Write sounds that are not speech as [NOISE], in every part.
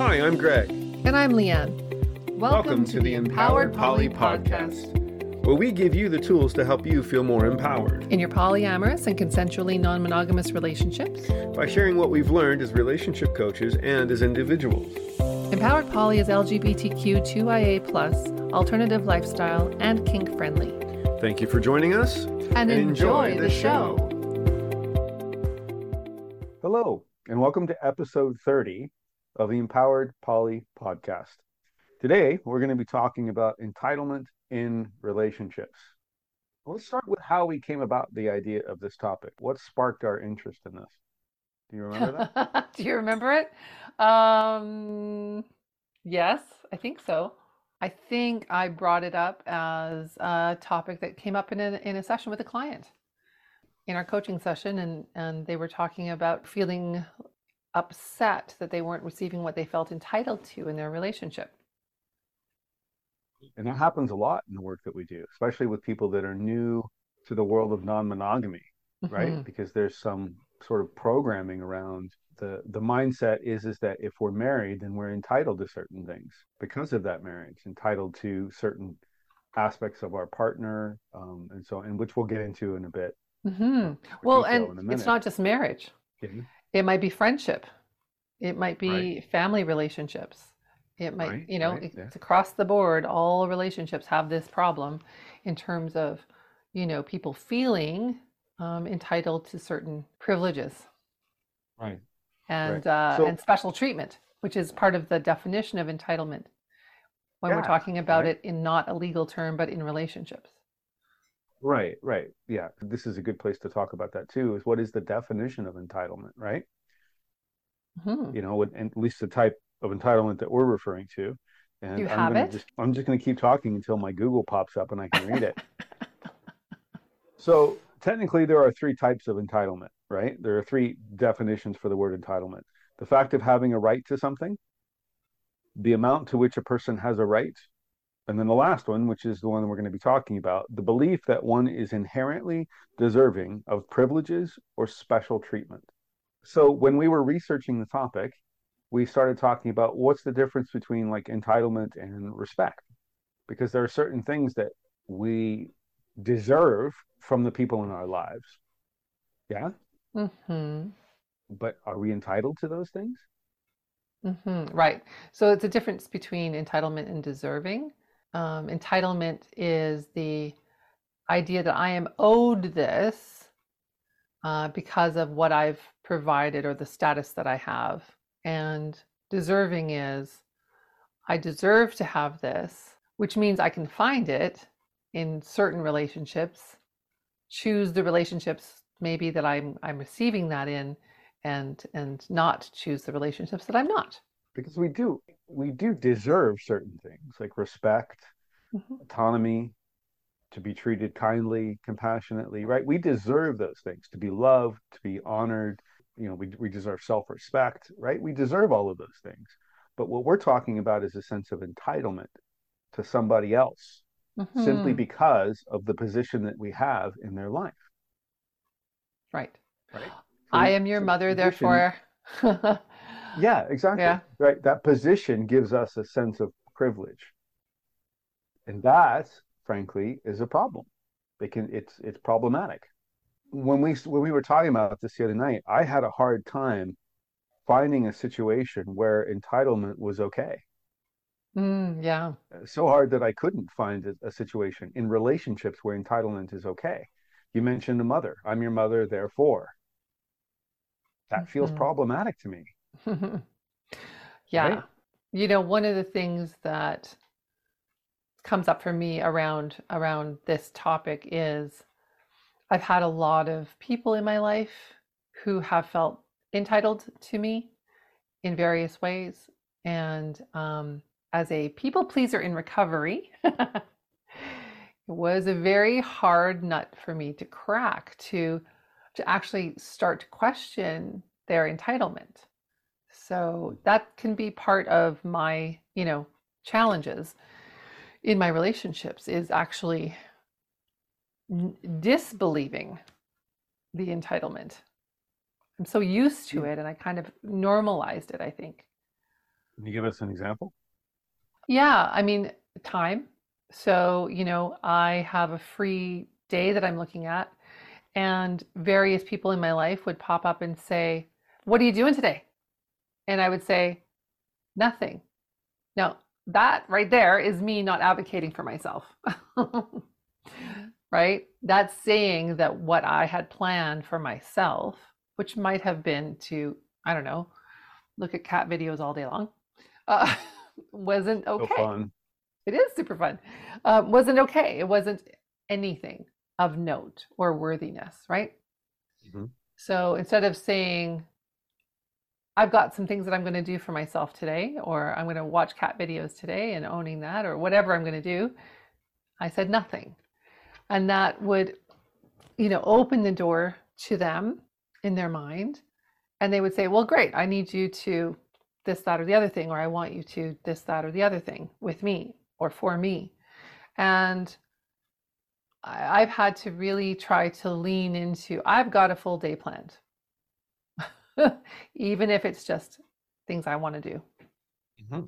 Hi, I'm Greg. And I'm Leanne. Welcome, to, the Empowered Poly Podcast, where we give you the tools to help you feel more empowered In your polyamorous and consensually non monogamous relationships, by sharing what we've learned as relationship coaches and as individuals. Empowered Poly is LGBTQ2IA, alternative lifestyle, and kink friendly. Thank you for joining us And enjoy the show. Hello, and welcome to episode 30 of the Empowered Poly Podcast. Today, we're going to be talking about entitlement in relationships. Let's start with how we came about the idea of this topic. What sparked our interest in this? Do you remember that? [LAUGHS] Do you remember it? Um, yes, I think so. I think I brought it up as a topic that came up in a, in a session with a client in our coaching session, and, and they were talking about feeling upset that they weren't receiving what they felt entitled to in their relationship. and that happens a lot in the work that we do, especially with people that are new to the world of non-monogamy, right? Mhm. Because there's some sort of programming around the the mindset is is that if we're married, then we're entitled to certain things because of that marriage, entitled to certain aspects of our partner, um, and so and which we'll get into in a bit. mm-hmm. Well, and it's not just marriage. Okay. It might be friendship. It might be Right. family relationships. It might, Right, you know, right, yeah. it's across the board. All relationships have this problem in terms of, you know, people feeling um, entitled to certain privileges Right. and uh, So- and special treatment, which is part of the definition of entitlement when we're talking about it in not a legal term, but in relationships. Right, right. Yeah. This is a good place to talk about that too, is what is the definition of entitlement, right? Mhm. you know, what- at least the type of entitlement that we're referring to. And You I'm have gonna it? just I'm just going to keep talking until my Google pops up and I can read it. [LAUGHS] so technically, there are three types of entitlement, right? There are three definitions for the word entitlement: the fact of having a right to something, the amount to which a person has a right, and then the last one, which is the one we're going to be talking about, the belief that one is inherently deserving of privileges or special treatment. So when we were researching the topic, we started talking about what's the difference between like entitlement and respect because there are certain things that we deserve from the people in our lives yeah Mm-hmm. but are we entitled to those things Mm-hmm. Right. So it's a difference between entitlement and deserving. Um, entitlement is the idea that I am owed this uh, because of what I've provided or the status that I have. And deserving is I deserve to have this, which means I can find it in certain relationships, choose the relationships maybe that I'm I'm receiving that in and and not choose the relationships that I'm not. Because we do we do deserve certain things like respect Mhm. autonomy to be treated kindly compassionately right we deserve those things to be loved to be honored you know we, we deserve self-respect right we deserve all of those things but what we're talking about is a sense of entitlement to somebody else simply Mhm. because of the position that we have in their life right. right I am your so mother, position- therefore. [LAUGHS] yeah exactly. Yeah. right? That position gives us a sense of privilege. And that frankly is a problem. It can it's it's problematic. When we when we were talking about this the other night i had a hard time finding a situation where entitlement was okay. Mm, yeah. so hard that i couldn't find a, a situation in relationships where entitlement is okay. You mentioned a mother. I'm your mother therefore. That feels Mhm. problematic to me [LAUGHS] yeah. Right. You know, one of the things that comes up for me around around this topic is I've had a lot of people in my life who have felt entitled to me in various ways. And um, as a people pleaser in recovery, [LAUGHS] it was a very hard nut for me to crack to to actually start to question their entitlement. So that can be part of my, you know, challenges in my relationships is actually n- disbelieving the entitlement. I'm so used to mm. it and I kind of normalized it, I think. Can you give us an example? Yeah, I mean, time. So, you know, I have a free day that I'm looking at, and various people in my life would pop up and say, What are you doing today? And I would say, Nothing. Now, that right there is me not advocating for myself. [LAUGHS] right? That's saying that what I had planned for myself, which might have been to, I don't know, look at cat videos all day long, uh, [LAUGHS] wasn't okay. So. It is super fun. Uh, wasn't okay. It wasn't anything of note or worthiness, right? Mm-hmm. So instead of saying, I've got some things that I'm going to do for myself today, or I'm going to watch cat videos today and owning that, or whatever I'm going to do, I said nothing. And that would, you know, open the door to them in their mind. And they would say, Well, great, I need you to this, that, or the other thing, or I want you to this, that, or the other thing with me or for me. And I've had to really try to lean into, I've got a full day planned, [LAUGHS] even if it's just things I want to do. Mm-hmm.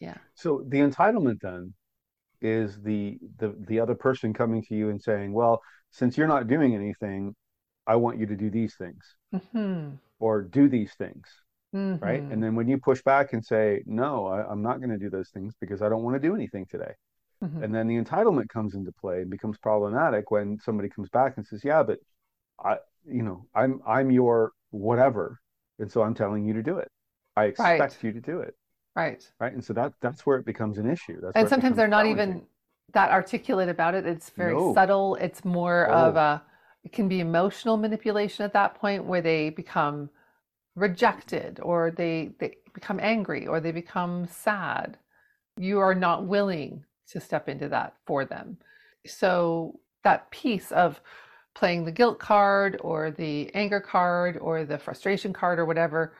Yeah. So the entitlement then is the, the the other person coming to you and saying, "Well, since you're not doing anything, I want you to do these things, mm-hmm. or do these things." Mm-hmm. right? And then when you push back and say, no, I, am not going to do those things because I don't want to do anything today. Mm-hmm. And then the entitlement comes into play and becomes problematic when somebody comes back and says, yeah, but I, you know, I'm, I'm your whatever. And so I'm telling you to do it. I expect right. you to do it. Right. Right. And so that, that's where it becomes an issue. That's and sometimes they're not even that articulate about it. It's very no. subtle. It's more oh. of a, it can be emotional manipulation at that point where they become rejected or they, they become angry or they become sad. You are not willing to step into that for them. So that piece of playing the guilt card or the anger card or the frustration card or whatever.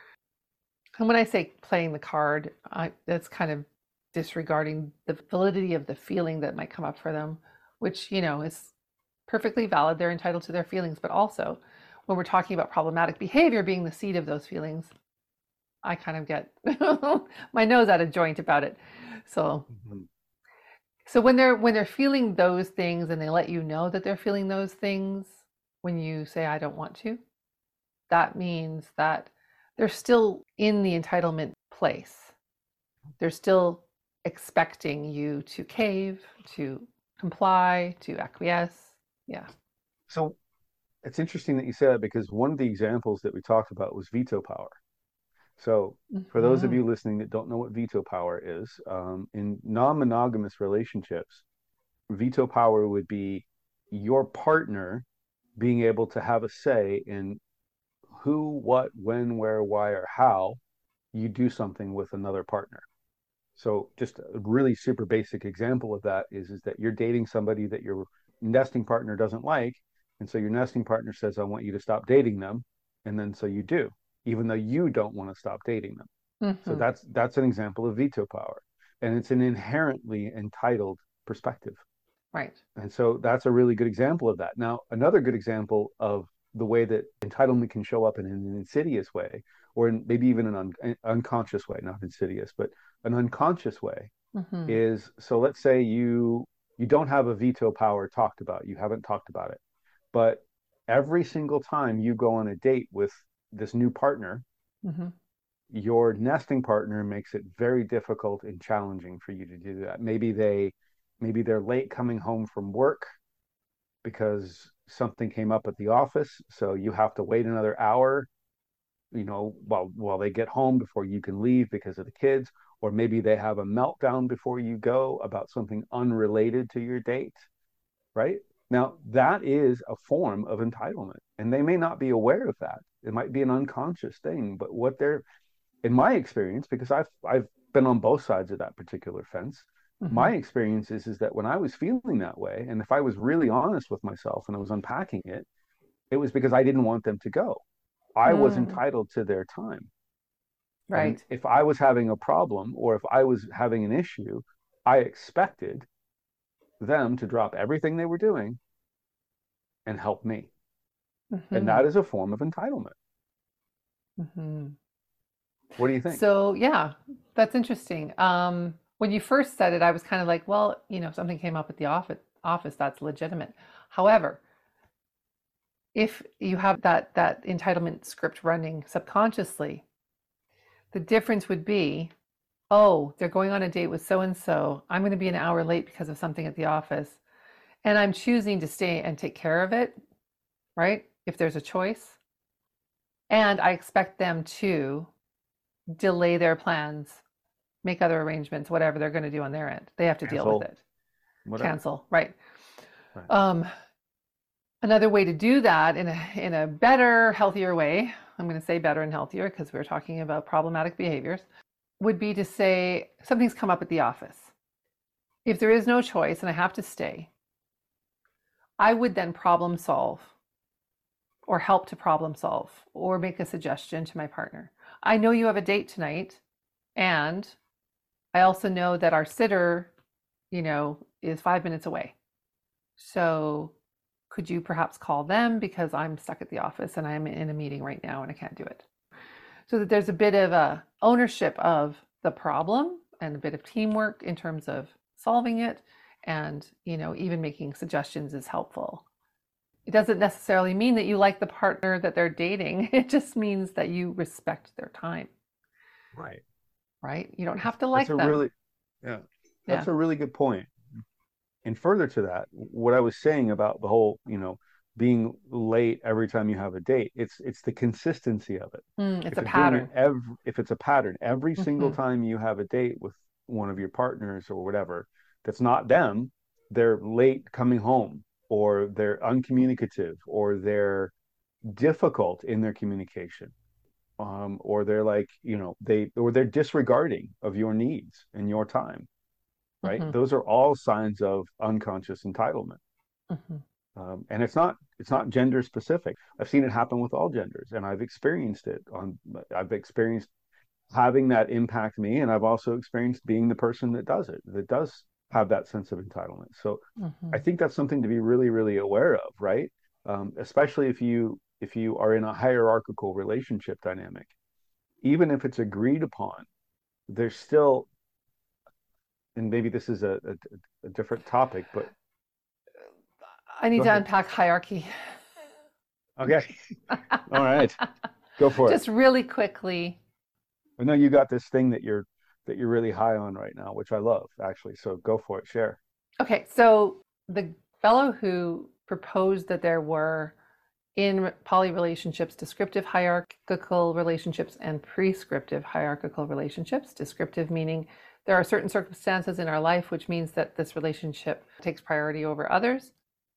And when I say playing the card, I, that's kind of disregarding the validity of the feeling that might come up for them, which, you know, is perfectly valid. They're entitled to their feelings, but also when we're talking about problematic behavior being the seed of those feelings, I kind of get [LAUGHS] my nose out of joint about it. So mm-hmm. So when they're when they're feeling those things and they let you know that they're feeling those things when you say I don't want to, that means that they're still in the entitlement place. They're still expecting you to cave, to comply, to acquiesce. Yeah. So it's interesting that you say that because one of the examples that we talked about was veto power. So, for those of mm-hmm. you listening that don't know what veto power is, um, in non monogamous relationships, veto power would be your partner being able to have a say in who, what, when, where, why, or how you do something with another partner. So, just a really super basic example of that is, is that you're dating somebody that your nesting partner doesn't like, and so your nesting partner says, I want you to stop dating them. And then so you do, even though you don't want to stop dating them. Mm-hmm. So that's that's an example of veto power. And it's an inherently entitled perspective. Right. And so that's a really good example of that. Now, another good example of the way that entitlement can show up in an insidious way, or in maybe even an un- unconscious way, not insidious, but an unconscious way, mm-hmm. is so let's say you you don't have a veto power talked about, you haven't talked about it, but every single time you go on a date with this new partner, mm-hmm. your nesting partner makes it very difficult and challenging for you to do that. Maybe they maybe they're late coming home from work because something came up at the office, so you have to wait another hour, you know, while while they get home before you can leave because of the kids, or maybe they have a meltdown before you go about something unrelated to your date, right? Now, that is a form of entitlement, and they may not be aware of that. It might be an unconscious thing, but what they're, in my experience, because I've I've been on both sides of that particular fence, mm-hmm. my experience is is that when I was feeling that way, and if I was really honest with myself and I was unpacking it, it was because I didn't want them to go. I mm. was entitled to their time. Right. And if I was having a problem or if I was having an issue, I expected them to drop everything they were doing and help me. Mm-hmm. And that is a form of entitlement. Mm-hmm. What do you think? So, yeah, That's interesting. Um, when you first said it, I was kind of like, well, you know, if something came up at the office, office, that's legitimate. However, if you have that that entitlement script running subconsciously, the difference would be, oh, they're going on a date with so and so. I'm going to be an hour late because of something at the office, and I'm choosing to stay and take care of it, right? If there's a choice, and I expect them to delay their plans, make other arrangements, whatever they're going to do on their end. They have to Cancel. deal with it. Whatever. Cancel, right. right. Um, Another way to do that in a, in a better, healthier way, I'm going to say better and healthier because we're talking about problematic behaviors, would be to say something's come up at the office. If there is no choice and I have to stay, I would then problem solve or help to problem solve or make a suggestion to my partner. I know you have a date tonight and I also know that our sitter, you know, is 5 minutes away. So could you perhaps call them because I'm stuck at the office and I'm in a meeting right now and I can't do it. So that there's a bit of a ownership of the problem and a bit of teamwork in terms of solving it and you know even making suggestions is helpful. It doesn't necessarily mean that you like the partner that they're dating. [LAUGHS] It just means that you respect their time. Right. Right? You don't have to like that's a them. Really, yeah. That's yeah. a really good point. and further to that, what I was saying about the whole, you know, being late every time you have a date, it's it's the consistency of it. Mm, it's if a pattern. Every, if it's a pattern, every mm-hmm. single time you have a date with one of your partners or whatever, that's not them, they're late coming home, or they're uncommunicative, or they're difficult in their communication, um, or they're like, you know, they or they're disregarding of your needs and your time right? Mm-hmm. Those are all signs of unconscious entitlement. Mm-hmm. Um, and it's not it's not gender specific. I've seen it happen with all genders, and I've experienced it. On I've experienced having that impact me, and I've also experienced being the person that does it, that does have that sense of entitlement. So mm-hmm. I think that's something to be really, really aware of, right? Um, especially if you if you are in a hierarchical relationship dynamic, even if it's agreed upon, there's still and maybe this is a, a, a different topic, but I need to ahead. unpack hierarchy. Okay. All right. Go for Just it. [LAUGHS] Just really quickly. I know you got this thing that you're that you're really high on right now, which I love actually. So go for it. Share. Okay. So the fellow who proposed that there were in poly relationships descriptive hierarchical relationships and prescriptive hierarchical relationships. Descriptive meaning there are certain circumstances in our life which means that this relationship takes priority over others.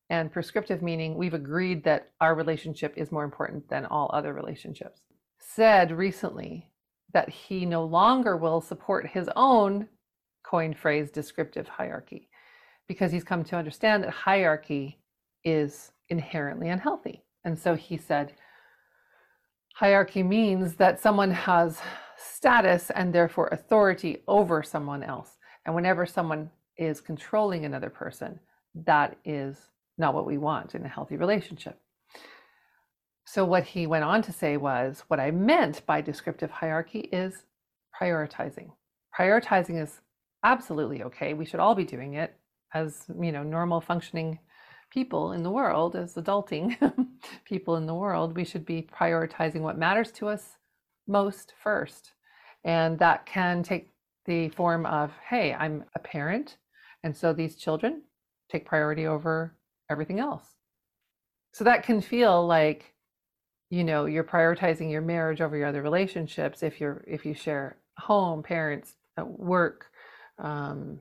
And prescriptive meaning we've agreed that our relationship is more important than all other relationships. Said recently that he no longer will support his own coined phrase descriptive hierarchy because he's come to understand that hierarchy is inherently unhealthy. And so he said, hierarchy means that someone has status and therefore authority over someone else. And whenever someone is controlling another person, that is not what we want in a healthy relationship. So, what he went on to say was what I meant by descriptive hierarchy is prioritizing. Prioritizing is absolutely okay. We should all be doing it as, you know, normal functioning people in the world, as adulting [LAUGHS] people in the world. We should be prioritizing what matters to us most first. And that can take the form of, hey, I'm a parent. And so these children take priority over everything else. So that can feel like, you know, you're prioritizing your marriage over your other relationships if you're if you share home, parents, uh, work, um,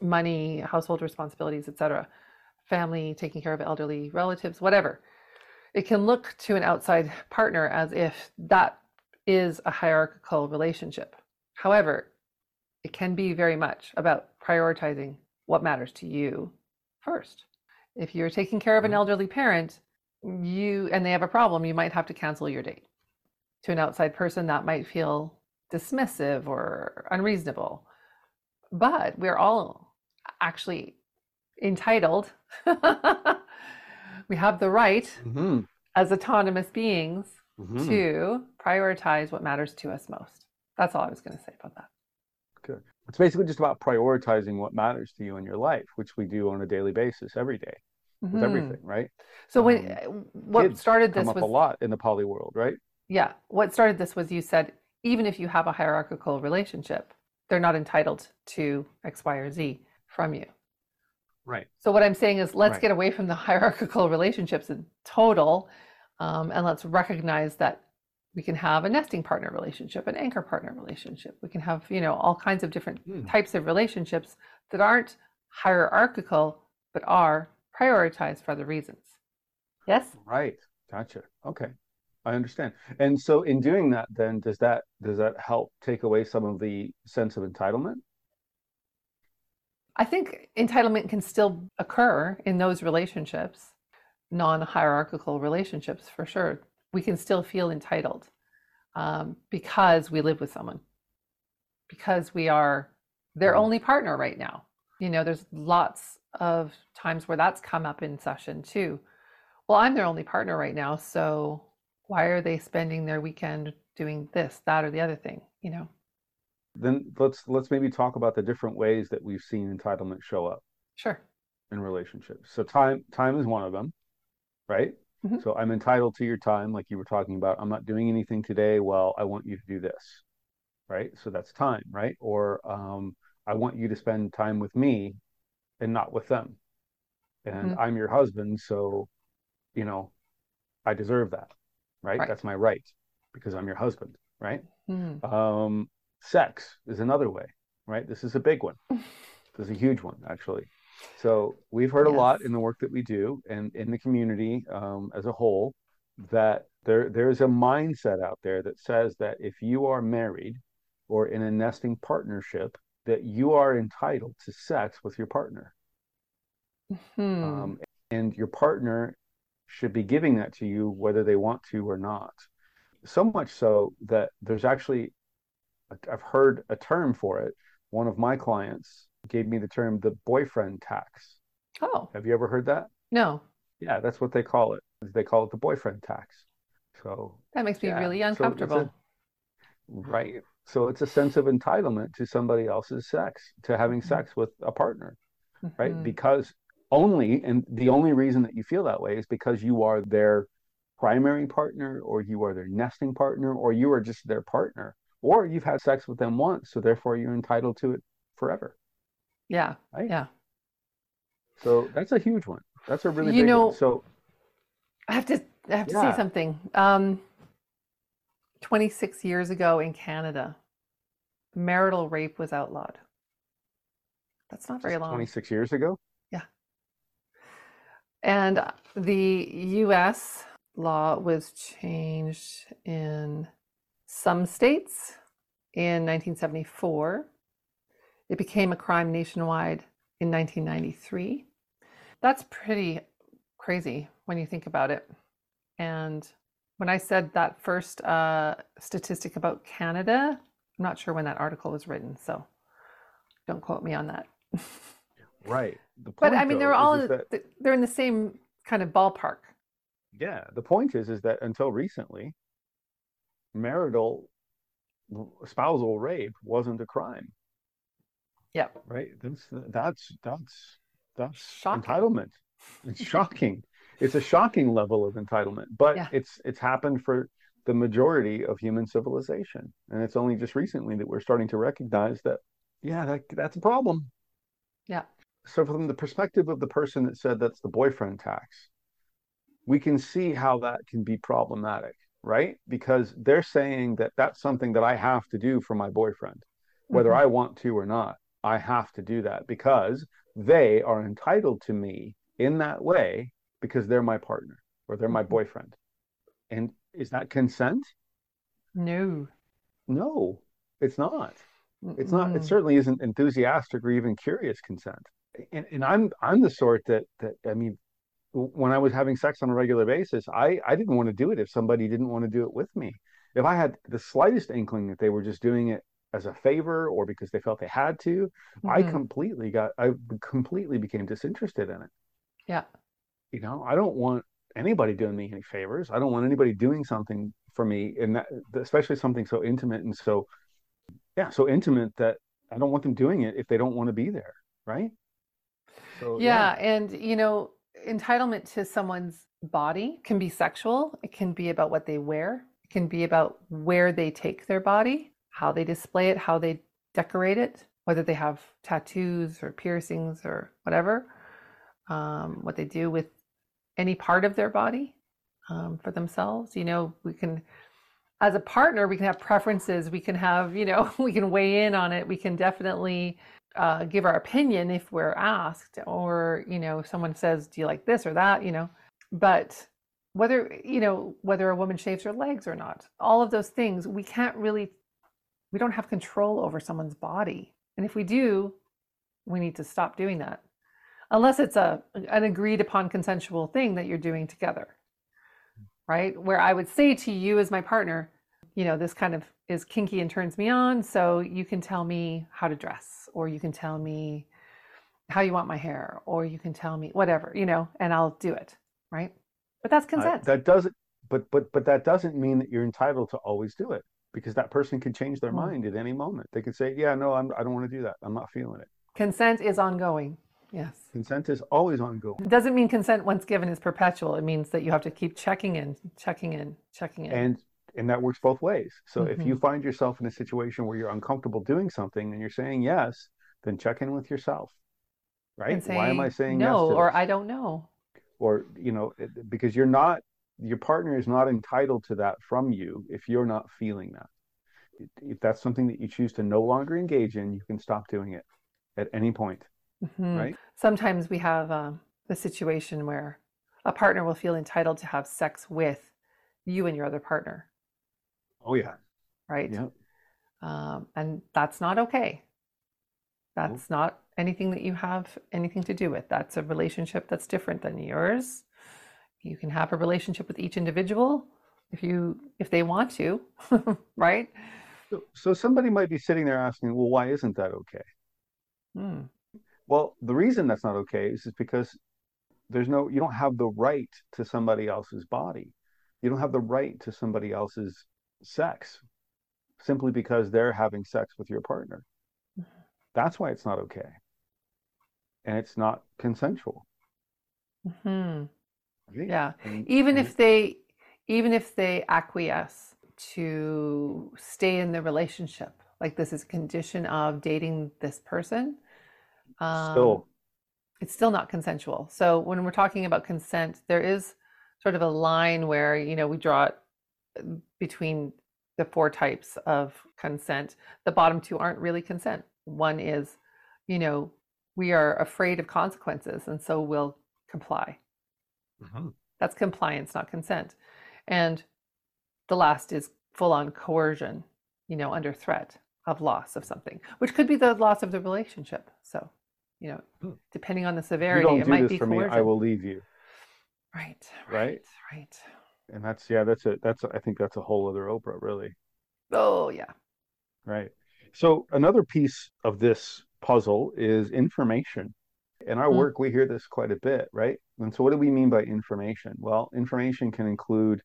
money, household responsibilities, etc., family, taking care of elderly relatives, whatever. It can look to an outside partner as if that is a hierarchical relationship. However, it can be very much about prioritizing what matters to you first. If you're taking care of an mm-hmm. elderly parent, you and they have a problem, you might have to cancel your date. To an outside person, that might feel dismissive or unreasonable. But we're all actually entitled. [LAUGHS] we have the right mm-hmm. as autonomous beings mm-hmm. to prioritize what matters to us most. That's all I was going to say about that. Good. It's basically just about prioritizing what matters to you in your life, which we do on a daily basis every day with Mhm. everything, right? So when Um, what kids started Come this up was a lot in the poly world, right? yeah, what started this was you said even if you have a hierarchical relationship, they're not entitled to X, Y, or Z from you. Right. So what I'm saying is let's Right. get away from the [LAUGHS] hierarchical relationships in total, um, and let's recognize that we can have a nesting partner relationship, an anchor partner relationship. We can have you know all kinds of different Hmm. types of relationships that aren't hierarchical but are prioritized for other reasons. Yes. Right. Gotcha. Okay. I understand. And so in doing that, then does that does that help take away some of the sense of entitlement? I think entitlement can still occur in those relationships, non hierarchical relationships for sure. We can still feel entitled um, because we live with someone, because we are their Mhm. only partner right now. You know, there's lots of times where that's come up in session too. Well, I'm their only partner right now, so why are they spending their weekend doing this, that, or the other thing? You know, Then let's let's maybe talk about the different ways that we've seen entitlement show up sure. in relationships. So time time is one of them, right? Mhm. So I'm entitled to your time, like you were talking about. I'm not doing anything today. Well, I want you to do this, right? So that's time, right? Or um, I want you to spend time with me and not with them. And Mhm. I'm your husband, so you know, I deserve that, right? Right. That's my right because I'm your husband, right? Hmm. Um, sex is another way, right? This is a big one. [LAUGHS] This is a huge one, actually. So we've heard a lot in the work that we do and in the community um, as a whole that there there's a mindset out there that says that if you are married or in a nesting partnership, that you are entitled to sex with your partner, Hmm. um, and your partner should be giving that to you whether they want to or not. So much so that there's actually I've heard a term for it. One of my clients gave me the term the boyfriend tax. oh, Have you ever heard that? no. Yeah, that's what they call it. They call it the boyfriend tax. So, That makes me yeah, really so a- uncomfortable. right. So it's a sense of entitlement to somebody else's sex, to having Mhm. sex with a partner, right? Mhm. Because only, and the only reason that you feel that way is because you are their primary partner, or you are their nesting partner, or you are just their partner, or you've had sex with them once, so therefore you're entitled to it forever. Yeah, Right? yeah. So that's a huge one. That's a really You big know- one. So I have to I have to Yeah. say something. Um, 26 years ago in Canada, marital rape was outlawed. That's not very long. 26 years ago. Yeah. And the US law was changed in some states in 1974. It became a crime nationwide in 1993. That's pretty crazy when you think about it. And when I said that first uh, statistic about Canada, I'm not sure when that article was written, so don't quote me on that. [LAUGHS] Right. The But I mean, they're all that, they're in the same kind of ballpark. yeah. The point is, is that until recently, marital spousal rape wasn't a crime. Yep. Right. That's that's that's that's Shocking. entitlement. It's [LAUGHS] shocking. It's a shocking level of entitlement, but Yeah. it's it's happened for the majority of human civilization, and it's only just recently that we're starting to recognize that, yeah, that that's a problem. Yeah. So from the perspective of the person that said that's the boyfriend tax, we can see how that can be problematic, right? Because they're saying that that's something that I have to do for my boyfriend, whether Mhm. I want to or not. I have to do that because they are entitled to me in that way because they're my partner or they're my Mhm. boyfriend. And is that consent? No. No, it's not. It's not. It certainly isn't enthusiastic or even curious consent. And, and I'm I'm the sort that that I mean, when I was having sex on a regular basis, I I didn't want to do it if somebody didn't want to do it with me. If I had the slightest inkling that they were just doing it as a favor or because they felt they had to, I Mhm. completely got I completely became disinterested in it. Yeah. You know, I don't want anybody doing me any favors. I don't want anybody doing something for me, and that especially something so intimate and so yeah, so intimate that I don't want them doing it if they don't want to be there, right? So, yeah, yeah, and you know, entitlement to someone's body can be sexual. It can be about what they wear. It can be about where they take their body, how they display it, how they decorate it, whether they have tattoos or piercings or whatever, um, what they do with any part of their body um, for themselves. You know, we can, as a partner, we can have preferences. We can have, you know, [LAUGHS] we can weigh in on it. We can definitely uh, give our opinion if we're asked, or, you know, if someone says, Do you like this or that? You know, but whether, you know, whether a woman shaves her legs or not, all of those things, we can't really, we don't have control over someone's body. And if we do, we need to stop doing that unless it's a an agreed upon consensual thing that you're doing together right? Where i would say to you as my partner you know this kind of is kinky and turns me on so you can tell me how to dress or you can tell me how you want my hair or you can tell me whatever you know and i'll do it right? But that's consent uh, that doesn't but but but that doesn't mean that you're entitled to always do it because that person can change their mm. mind at any moment. They can say yeah no I'm, i don't want to do that. I'm not feeling it. Consent is ongoing Yes. Consent is always ongoing. It doesn't mean consent once given is perpetual. It means that you have to keep checking in, checking in, checking in. And and that works both ways. So mm-hmm. if you find yourself in a situation where you're uncomfortable doing something and you're saying yes, then check in with yourself. Right? Why am I saying yes? no yes or I don't know? Or you know, because you're not your partner is not entitled to that from you if you're not feeling that. If that's something that you choose to no longer engage in, you can stop doing it at any point. Mm-hmm. Right. Sometimes we have um, the situation where a partner will feel entitled to have sex with you and your other partner. Oh yeah. Right. Yeah. Um, and that's not okay. That's not anything that you have anything to do with. That's a relationship that's different than yours. You can have a relationship with each individual if you if they want to, [LAUGHS] right? So, so somebody might be sitting there asking, well, why isn't that okay? Hmm. Well, the reason that's not okay is, is because there's no you don't have the right to somebody else's body. You don't have the right to somebody else's sex simply because they're having sex with your partner. That's why it's not okay. And it's not consensual. hmm Yeah. And, even and, if they even if they acquiesce to stay in the relationship, like this is a condition of dating this person, um, it's still not consensual. So when we're talking about consent there is sort of a line where you know we draw it uh, between the four types of consent. The bottom two aren't really consent. One is you know we are afraid of consequences and so we'll comply. Mm-hmm. that's compliance not consent. And the last is full on coercion you know under threat of loss of something which could be the loss of the relationship. So you know, hmm. depending on the severity, it might be for coercion. me. I will leave you. Right, right, right, right. And that's yeah, that's a that's I think that's a whole other Oprah, really. Oh yeah. Right. So another piece of this puzzle is information. In our mm. work, we hear this quite a bit, right? And so, what do we mean by information? Well, information can include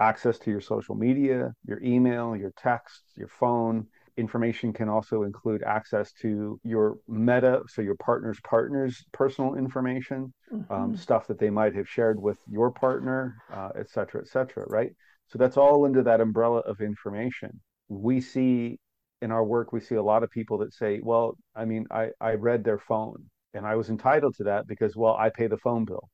access to your social media, your email, your texts, your phone, information can also include access to your meta, so your partner's partner's personal information, um, mm-hmm. um, stuff that they might have shared with your partner, uh, et cetera, et cetera, right? So that's all under that umbrella of information. We see in our work, we see a lot of people that say, well, I mean, I, I read their phone and I was entitled to that because, well, I pay the phone bill.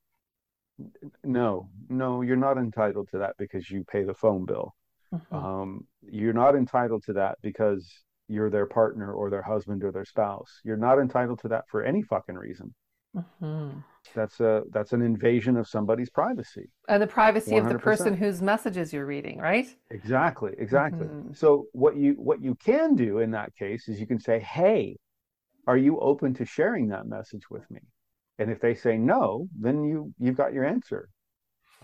No, no, you're not entitled to that because you pay the phone bill. Mm-hmm. Um, you're not entitled to that because you're their partner or their husband or their spouse. You're not entitled to that for any fucking reason. Mm-hmm. That's a that's an invasion of somebody's privacy and the privacy 100%. of the person whose messages you're reading, right? Exactly, exactly. Mm-hmm. So what you what you can do in that case is you can say, "Hey, are you open to sharing that message with me?" And if they say no, then you you've got your answer.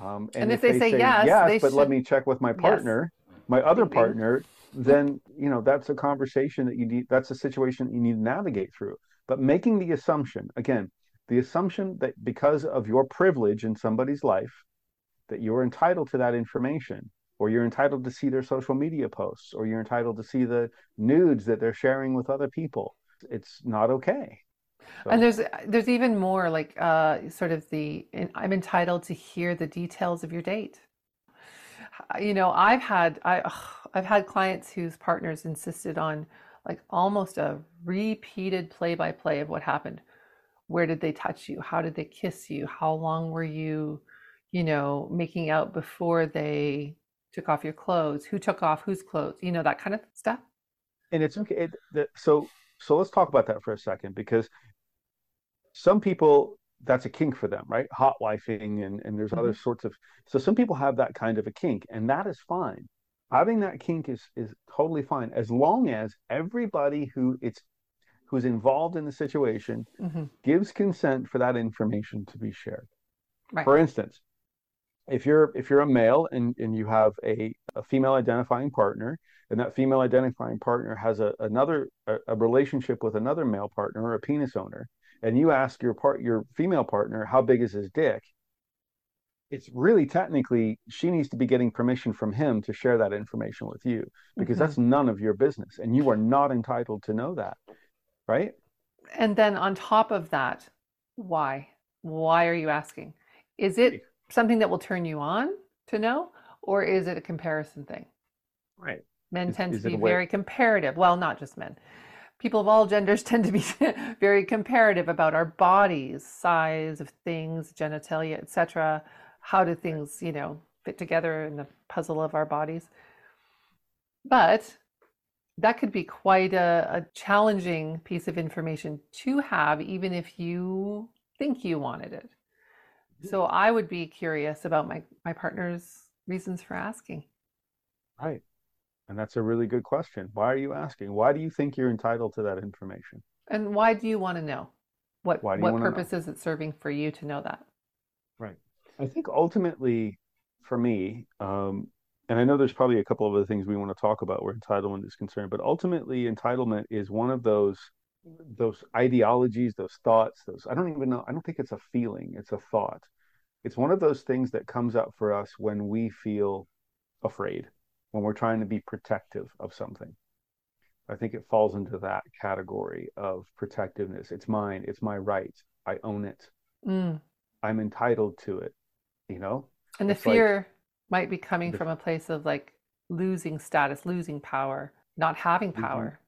Um, and, and, if, if they, they, say, yes, yes but should... let me check with my partner, yes. My other partner, then you know that's a conversation that you need. That's a situation you need to navigate through. But making the assumption again, the assumption that because of your privilege in somebody's life, that you're entitled to that information, or you're entitled to see their social media posts, or you're entitled to see the nudes that they're sharing with other people. It's not okay. So. And there's there's even more like uh, sort of the I'm entitled to hear the details of your date. You know, I've had I ugh, I've had clients whose partners insisted on like almost a repeated play by play of what happened. Where did they touch you? How did they kiss you? How long were you, you know, making out before they took off your clothes? Who took off whose clothes? You know, that kind of stuff. And it's okay. It, the, so so let's talk about that for a second because some people that's a kink for them, right? Hot wifing and, and there's mm-hmm. other sorts of so some people have that kind of a kink, and that is fine. Having that kink is is totally fine as long as everybody who it's who's involved in the situation mm-hmm. gives consent for that information to be shared. Right. For instance, if you're if you're a male and, and you have a, a female identifying partner and that female identifying partner has a, another a, a relationship with another male partner or a penis owner and you ask your part your female partner how big is his dick? It's really technically she needs to be getting permission from him to share that information with you because mm-hmm. that's none of your business and you are not entitled to know that right? And then on top of that why? Why are you asking? Is it something that will turn you on to know or is it a comparison thing? Right. Men is, tend is to be very comparative. Well not just men people of all genders [LAUGHS] tend to be very comparative about our bodies, size of things, genitalia, etc. How do things, you know, fit together in the puzzle of our bodies? But that could be quite a, a challenging piece of information to have, even if you think you wanted it. So hmm. I would be curious about my, my partner's reasons for asking. Right. And that's a really good question. Why are you asking? Why do you think you're entitled to that information? And why do you want to know? What what purpose know? is it serving for you to know that? Right. I think ultimately, for me, um, and I know there's probably a couple of other things we want to talk about where entitlement is concerned, but ultimately, entitlement is one of those those ideologies, those thoughts, those I don't even know. I don't think it's a feeling; it's a thought. It's one of those things that comes up for us when we feel afraid when we're trying to be protective of something. I think it falls into that category of protectiveness. It's mine, it's my right. I own it. Mm. I'm entitled to it, you know? And the it's fear like, might be coming the, from a place of like losing status, losing power, not having mm-hmm. power.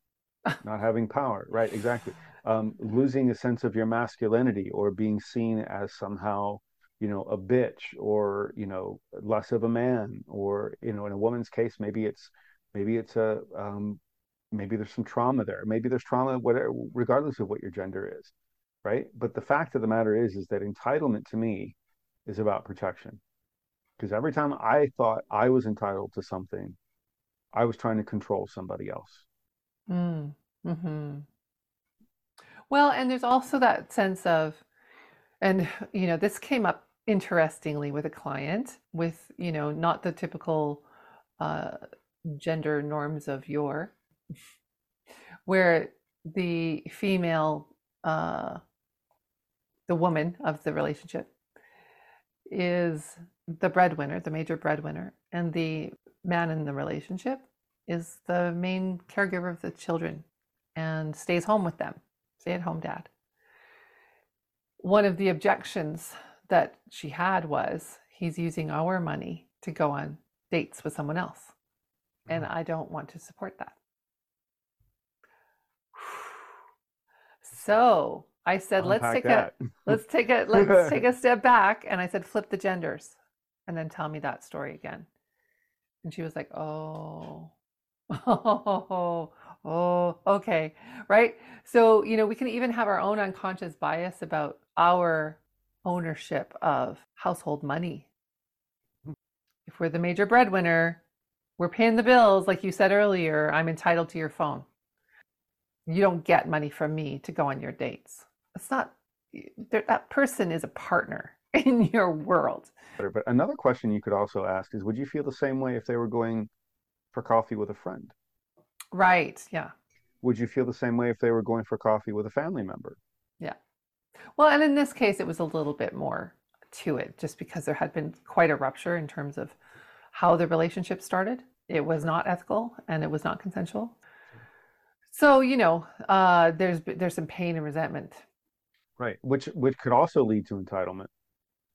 [LAUGHS] Not having power, right? Exactly. Um, losing a sense of your masculinity or being seen as somehow you know a bitch or you know less of a man or you know in a woman's case maybe it's maybe it's a um, maybe there's some trauma there. Maybe there's trauma whatever regardless of what your gender is right? But the fact of the matter is is that entitlement to me is about protection. Because every time i thought i was entitled to something i was trying to control somebody else. Mm. hmm well and there's also that sense of and you know this came up interestingly with a client with you know not the typical uh, gender norms of your where the female uh, the woman of the relationship is the breadwinner the major breadwinner and the man in the relationship is the main caregiver of the children and stays home with them stay at home dad. One of the objections that she had was he's using our money to go on dates with someone else. And mm-hmm. I don't want to support that. So I said, let's take that. a let's take a let's [LAUGHS] take a step back. And I said, flip the genders and then tell me that story again. And she was like, oh, oh, [LAUGHS] oh, okay. Right. So, you know, we can even have our own unconscious bias about our ownership of household money. Hmm. If we're the major breadwinner, we're paying the bills, like you said earlier, I'm entitled to your phone. You don't get money from me to go on your dates. It's not, that person is a partner [LAUGHS] in your world. But another question you could also ask is Would you feel the same way if they were going for coffee with a friend? Right, yeah. Would you feel the same way if they were going for coffee with a family member? Well, and in this case, it was a little bit more to it just because there had been quite a rupture in terms of how the relationship started. It was not ethical and it was not consensual. So you know, uh, there's there's some pain and resentment. Right, which which could also lead to entitlement,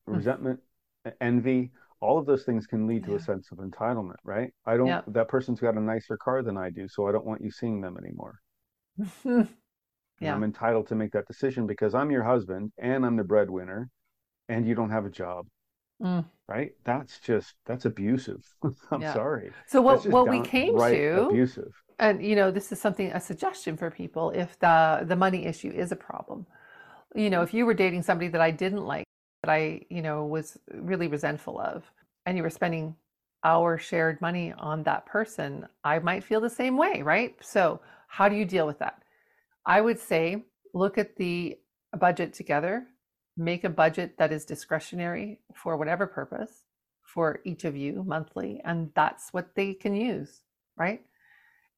Mm. resentment, e- envy. All of those things can lead to Yeah. a sense of entitlement. Right? I don't. That person's got a nicer car than I do, so I don't want you seeing them anymore. [LAUGHS] Yeah. I'm entitled to make that decision because I'm your husband and I'm the breadwinner, and you don't have a job. Mm. Right? That's just that's abusive. [LAUGHS] I'm Yeah. sorry. So what what we came to, abusive. and you know, this is something a suggestion for people if the the money issue is a problem. You know, if you were dating somebody that I didn't like, that I you know was really resentful of, and you were spending our shared money on that person, I might feel the same way, right? So how do you deal with that? I would say look at the budget together, make a budget that is discretionary for whatever purpose for each of you monthly, and that's what they can use, right?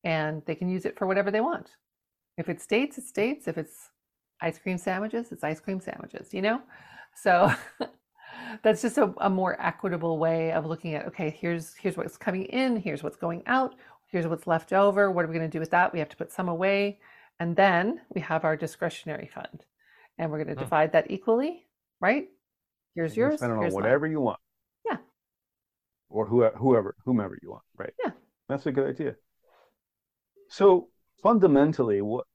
And they can use it for whatever they want. If it's dates, it's dates. If it's ice cream sandwiches, it's ice cream sandwiches, you know? So [LAUGHS] that's just a, a more equitable way of looking at okay, here's here's what's coming in, here's what's going out, here's what's left over. What are we going to do with that? We have to put some away. And then we have our discretionary fund. And we're going to Hmm. divide that equally, right? Here's You yours. spend it on here's mine. whatever you want. Yeah. Or whoever, whoever, whomever you want. Right. Yeah. That's a good idea. So fundamentally, what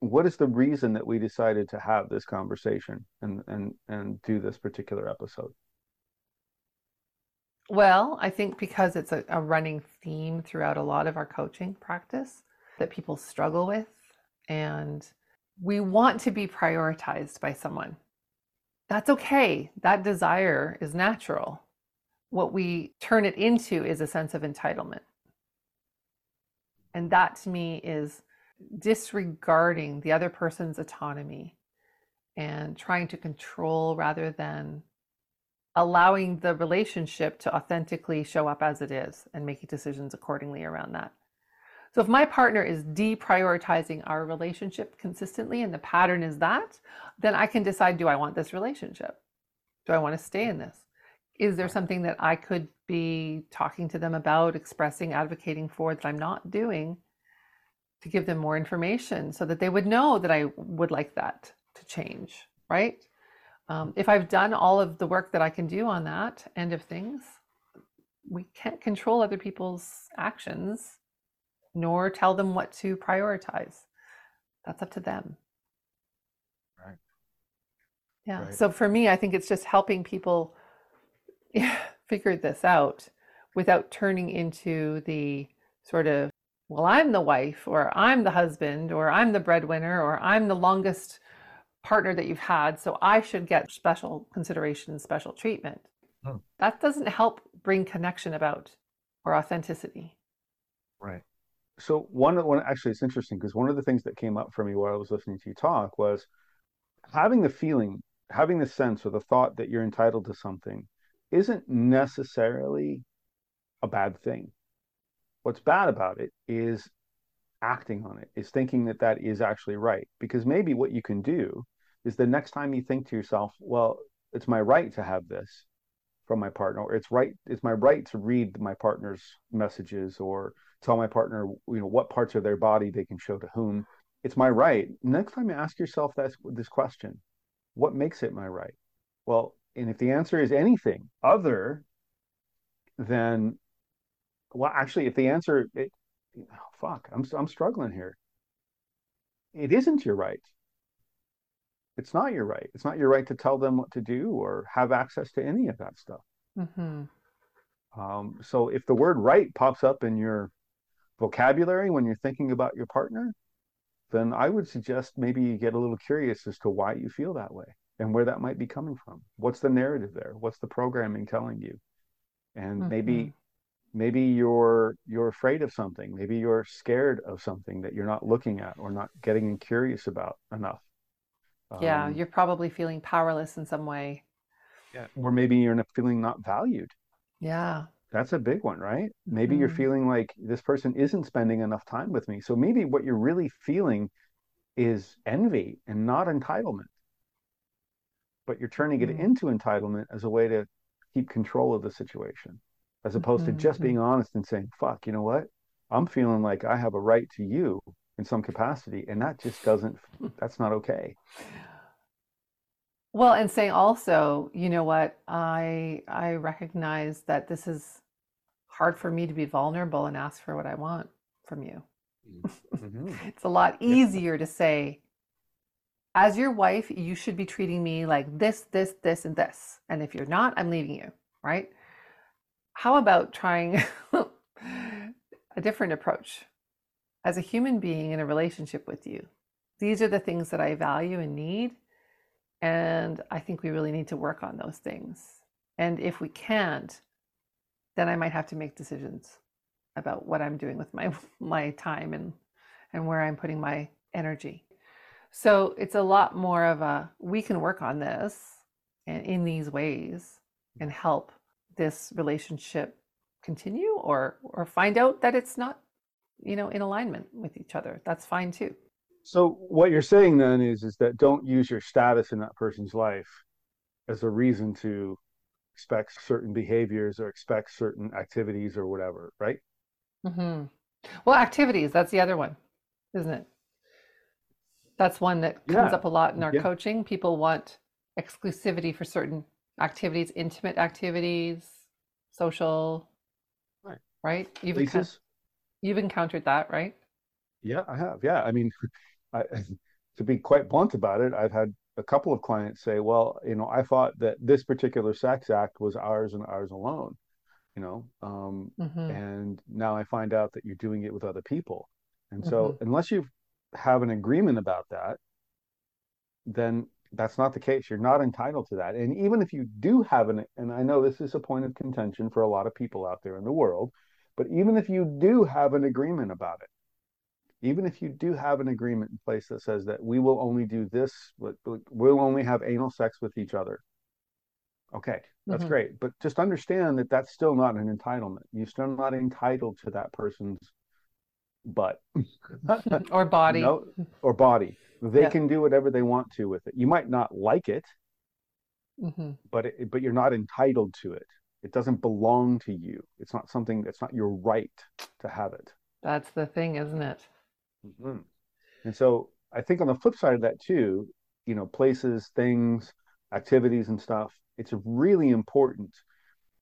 what is the reason that we decided to have this conversation and and and do this particular episode? Well, I think because it's a, a running theme throughout a lot of our coaching practice that people struggle with, and we want to be prioritized by someone. That's okay. That desire is natural. What we turn it into is a sense of entitlement. And that to me is disregarding the other person's autonomy and trying to control rather than allowing the relationship to authentically show up as it is and making decisions accordingly around that. So if my partner is deprioritizing our relationship consistently and the pattern is that, then I can decide do I want this relationship? Do I want to stay in this? Is there something that I could be talking to them about, expressing, advocating for that I'm not doing to give them more information so that they would know that I would like that to change, right? Um, if I've done all of the work that I can do on that end of things, we can't control other people's actions nor tell them what to prioritize. That's up to them. Right. Yeah. Right. So for me, I think it's just helping people [LAUGHS] figure this out without turning into the sort of, well, I'm the wife, or I'm the husband, or I'm the breadwinner, or I'm the longest partner that you've had, so I should get special consideration, special treatment. Hmm. That doesn't help bring connection about or authenticity. Right. So one of one actually it's interesting because one of the things that came up for me while I was listening to you talk was having the feeling, having the sense or the thought that you're entitled to something isn't necessarily a bad thing. What's bad about it is acting on it, is thinking that that is actually right. Because maybe what you can do is the next time you think to yourself, well, it's my right to have this from my partner, or it's right, it's my right to read my partner's messages or tell my partner, you know, what parts of their body they can show to whom. It's my right. Next time you ask yourself this, this question, what makes it my right? Well, and if the answer is anything other than, well, actually, if the answer, it, oh, fuck, I'm I'm struggling here. It isn't your right. It's not your right. It's not your right to tell them what to do or have access to any of that stuff. hmm Um, so if the word right pops up in your vocabulary when you're thinking about your partner, then I would suggest maybe you get a little curious as to why you feel that way and where that might be coming from. What's the narrative there? What's the programming telling you? And maybe Mhm. maybe you're you're afraid of something. Maybe you're scared of something that you're not looking at or not getting curious about enough. Yeah, Um, you're probably feeling powerless in some way. yeah, or maybe you're not feeling not valued. Yeah. That's a big one, right? Maybe you're Mhm. feeling like this person isn't spending enough time with me. So maybe what you're really feeling is envy and not entitlement. But you're turning it Mhm. into entitlement as a way to keep control of the situation. as opposed to just Mm-hmm. being honest and saying, fuck, you know what? I'm feeling like I have a right to you in some capacity. And that just doesn't, [LAUGHS] that's not okay. Well, and saying also, you know what, I I recognize that this is hard for me to be vulnerable and ask for what I want from you. [LAUGHS] Mm-hmm. It's a lot Yeah. easier to say, as your wife, you should be treating me like this, this, this, and this. And if you're not, I'm leaving you, right? How about trying [LAUGHS] a different approach? As a human being in a relationship with you, these are the things that I value and need. And I think we really need to work on those things. And if we can't, then I might have to make decisions about what I'm doing with my [LAUGHS] my time and and where I'm putting my energy. So it's a lot more of a we can work on this and in these ways and help this relationship continue or or find out that it's not you know in alignment with each other. That's fine too. So what you're saying then is is that don't use your status in that person's life as a reason to expect certain behaviors or expect certain activities or whatever, right? hmm Well, activities, that's the other one, isn't it? That's one that comes Yeah. up a lot in our Yeah. coaching. People want exclusivity for certain activities, intimate activities, social, Right. right? You've Places? you've encountered that, right? Yeah, I have. Yeah. I mean, [LAUGHS] I, [LAUGHS] to be quite blunt about it, I've had a couple of clients say, well, you know, I thought that this particular sex act was ours and ours alone, you know, um, hmm and now I find out that you're doing it with other people. And hmm so unless you have an agreement about that, then that's not the case. You're not entitled to that. And even if you do have an, and I know this is a point of contention for a lot of people out there in the world, but even if you do have an agreement about it, even if you do have an agreement in place that says that we will only do this, we'll only have anal sex with each other. Okay, that's hmm great. But just understand that that's still not an entitlement. You're still not entitled to that person's butt. [LAUGHS] Or body. no, or body. They Yeah. can do whatever they want to with it. You might not like it, hmm but it, but you're not entitled to it. It doesn't belong to you. It's not something that's not your right to have it. That's the thing, isn't it? Mhm. And so I think on the flip side of that too, you know, places, things, activities and stuff, it's really important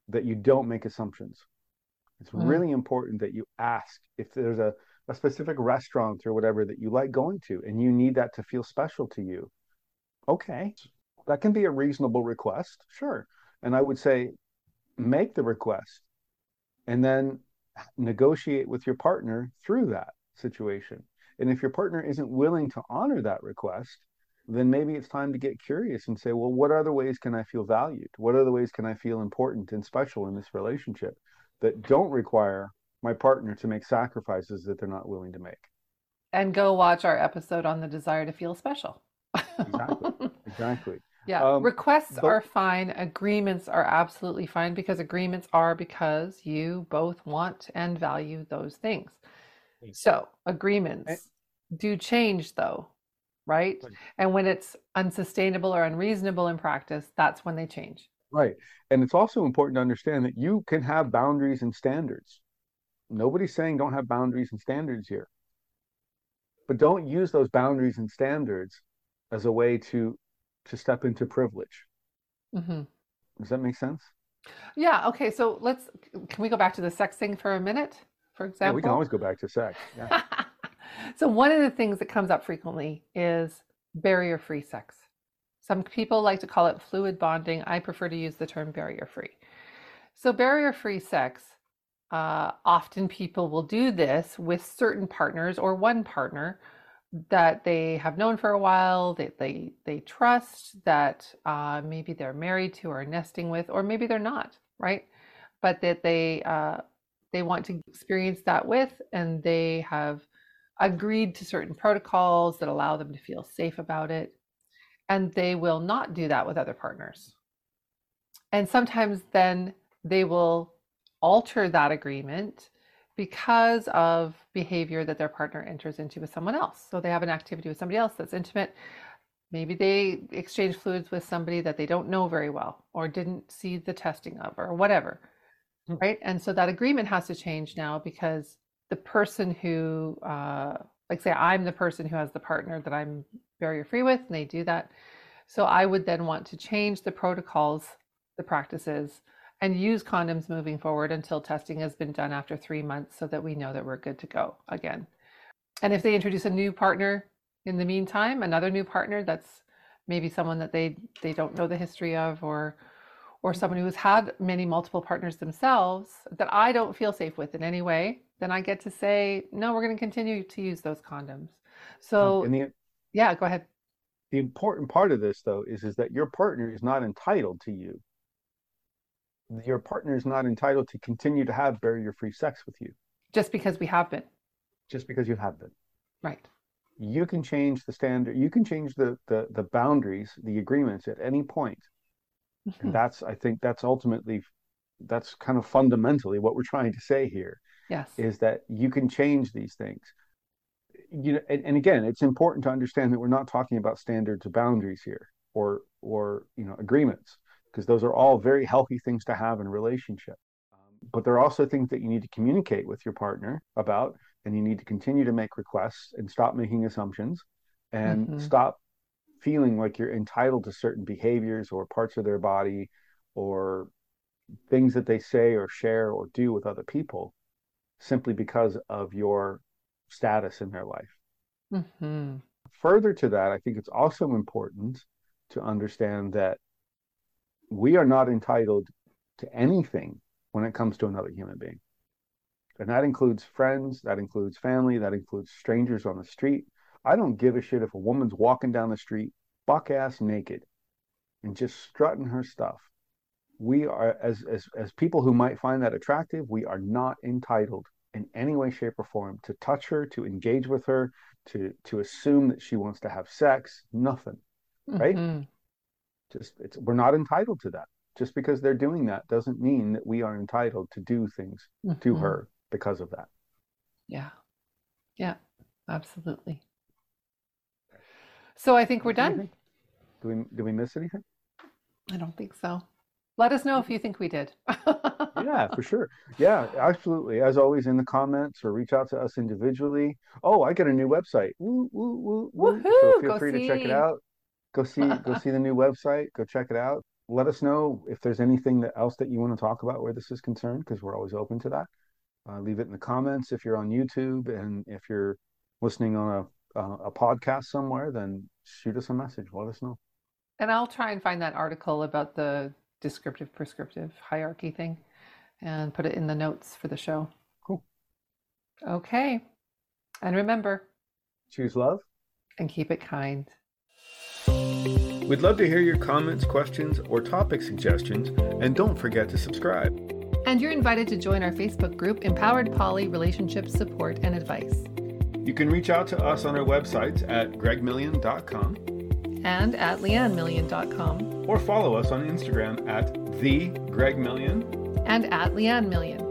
that you don't make assumptions. It's Mm. really important that you ask if there's a, a specific restaurant or whatever that you like going to and you need that to feel special to you. Okay, that can be a reasonable request, sure. And I would say make the request and then negotiate with your partner through that situation. And if your partner isn't willing to honor that request, then maybe it's time to get curious and say, well, what other ways can I feel valued? What other ways can I feel important and special in this relationship that don't require my partner to make sacrifices that they're not willing to make? And go watch our episode on the desire to feel special. Exactly. Exactly. [LAUGHS] Yeah, Um, requests but- are fine. Agreements are absolutely fine because agreements are because you both want and value those things. So agreements do change though, right? Right. And when it's unsustainable or unreasonable in practice, that's when they change. Right. And it's also important to understand that you can have boundaries and standards. Nobody's saying don't have boundaries and standards here. But don't use those boundaries and standards as a way to to step into privilege. Mm-hmm. Does that make sense? Yeah, okay, so let's can we go back to the sex thing for a minute, for Yeah, example? we can always go back to sex. Yeah. [LAUGHS] so one of the things that comes up frequently is barrier-free sex. Some people like to call it fluid bonding. I prefer to use the term barrier-free. So barrier-free sex, uh, often people will do this with certain partners or one partner that they have known for a while, that they they trust, that uh, maybe they're married to or nesting with, or maybe they're not, right? But that they uh, they want to experience that with, and they have agreed to certain protocols that allow them to feel safe about it, and they will not do that with other partners. And sometimes then they will alter that agreement because of behavior that their partner enters into with someone else. So they have an activity with somebody else that's intimate. Maybe they exchange fluids with somebody that they don't know very well or didn't see the testing of or whatever. Right? And so that agreement has to change now because the person who, uh, like, say, I'm the person who has the partner that I'm barrier free with, and they do that. So I would then want to change the protocols, the practices, and use condoms moving forward until testing has been done after three months so that we know that we're good to go again. And if they introduce a new partner in the meantime, another new partner that's maybe someone that they they don't know the history of or or someone who's had many multiple partners themselves that I don't feel safe with in any way, then I get to say, no, we're going to continue to use those condoms. So, um, the, yeah, go ahead. The important part of this, though, is, is that your partner is not entitled to you. Your partner is not entitled to continue to have barrier free sex with you. Just because we have been. Just because you have been. Right. You can change the standard, you can change the, the, the boundaries, the agreements at any point Mm-hmm. And that's, I think, that's ultimately, that's kind of fundamentally what we're trying to say here. Yes. Is that you can change these things. You know, and, and again, it's important to understand that we're not talking about standards or boundaries here, or or you know agreements, because those are all very healthy things to have in a relationship. Um, but there are also things that you need to communicate with your partner about, and you need to continue to make requests and stop making assumptions and mm-hmm. stop feeling like you're entitled to certain behaviors or parts of their body or things that they say or share or do with other people simply because of your status in their life. Mm-hmm. Further to that, I think it's also important to understand that we are not entitled to anything when it comes to another human being. And that includes friends, that includes family, that includes strangers on the street, I don't give a shit if a woman's walking down the street buck ass naked and just strutting her stuff. We are as as as people who might find that attractive, we are not entitled in any way, shape, or form to touch her, to engage with her, to to assume that she wants to have sex. Nothing. Right? Mm-hmm. Just it's we're not entitled to that. Just because they're doing that doesn't mean that we are entitled to do things mm-hmm. to her because of that. Yeah. Yeah, absolutely. So I think we're done. Do we do we miss anything? I don't think so. Let us know if you think we did. [LAUGHS] yeah, for sure. Yeah, absolutely. As always, in the comments or reach out to us individually. Oh, I get a new website. Woo, woo, woo, woo. So feel free see. to check it out. Go see go [LAUGHS] see the new website. Go check it out. Let us know if there's anything that else that you want to talk about where this is concerned, because we're always open to that. Uh, leave it in the comments if you're on YouTube and if you're listening on a uh, a podcast somewhere, then shoot us a message. Let us know. And I'll try and find that article about the descriptive prescriptive hierarchy thing and put it in the notes for the show. Cool. Okay. And remember choose love and keep it kind. We'd love to hear your comments, questions, or topic suggestions, and don't forget to subscribe. And you're invited to join our Facebook group, Empowered Poly Relationship Support and Advice. You can reach out to us on our websites at gregmillion.com and at leannemillion.com or follow us on Instagram at the Greg Million and at Leanne Million.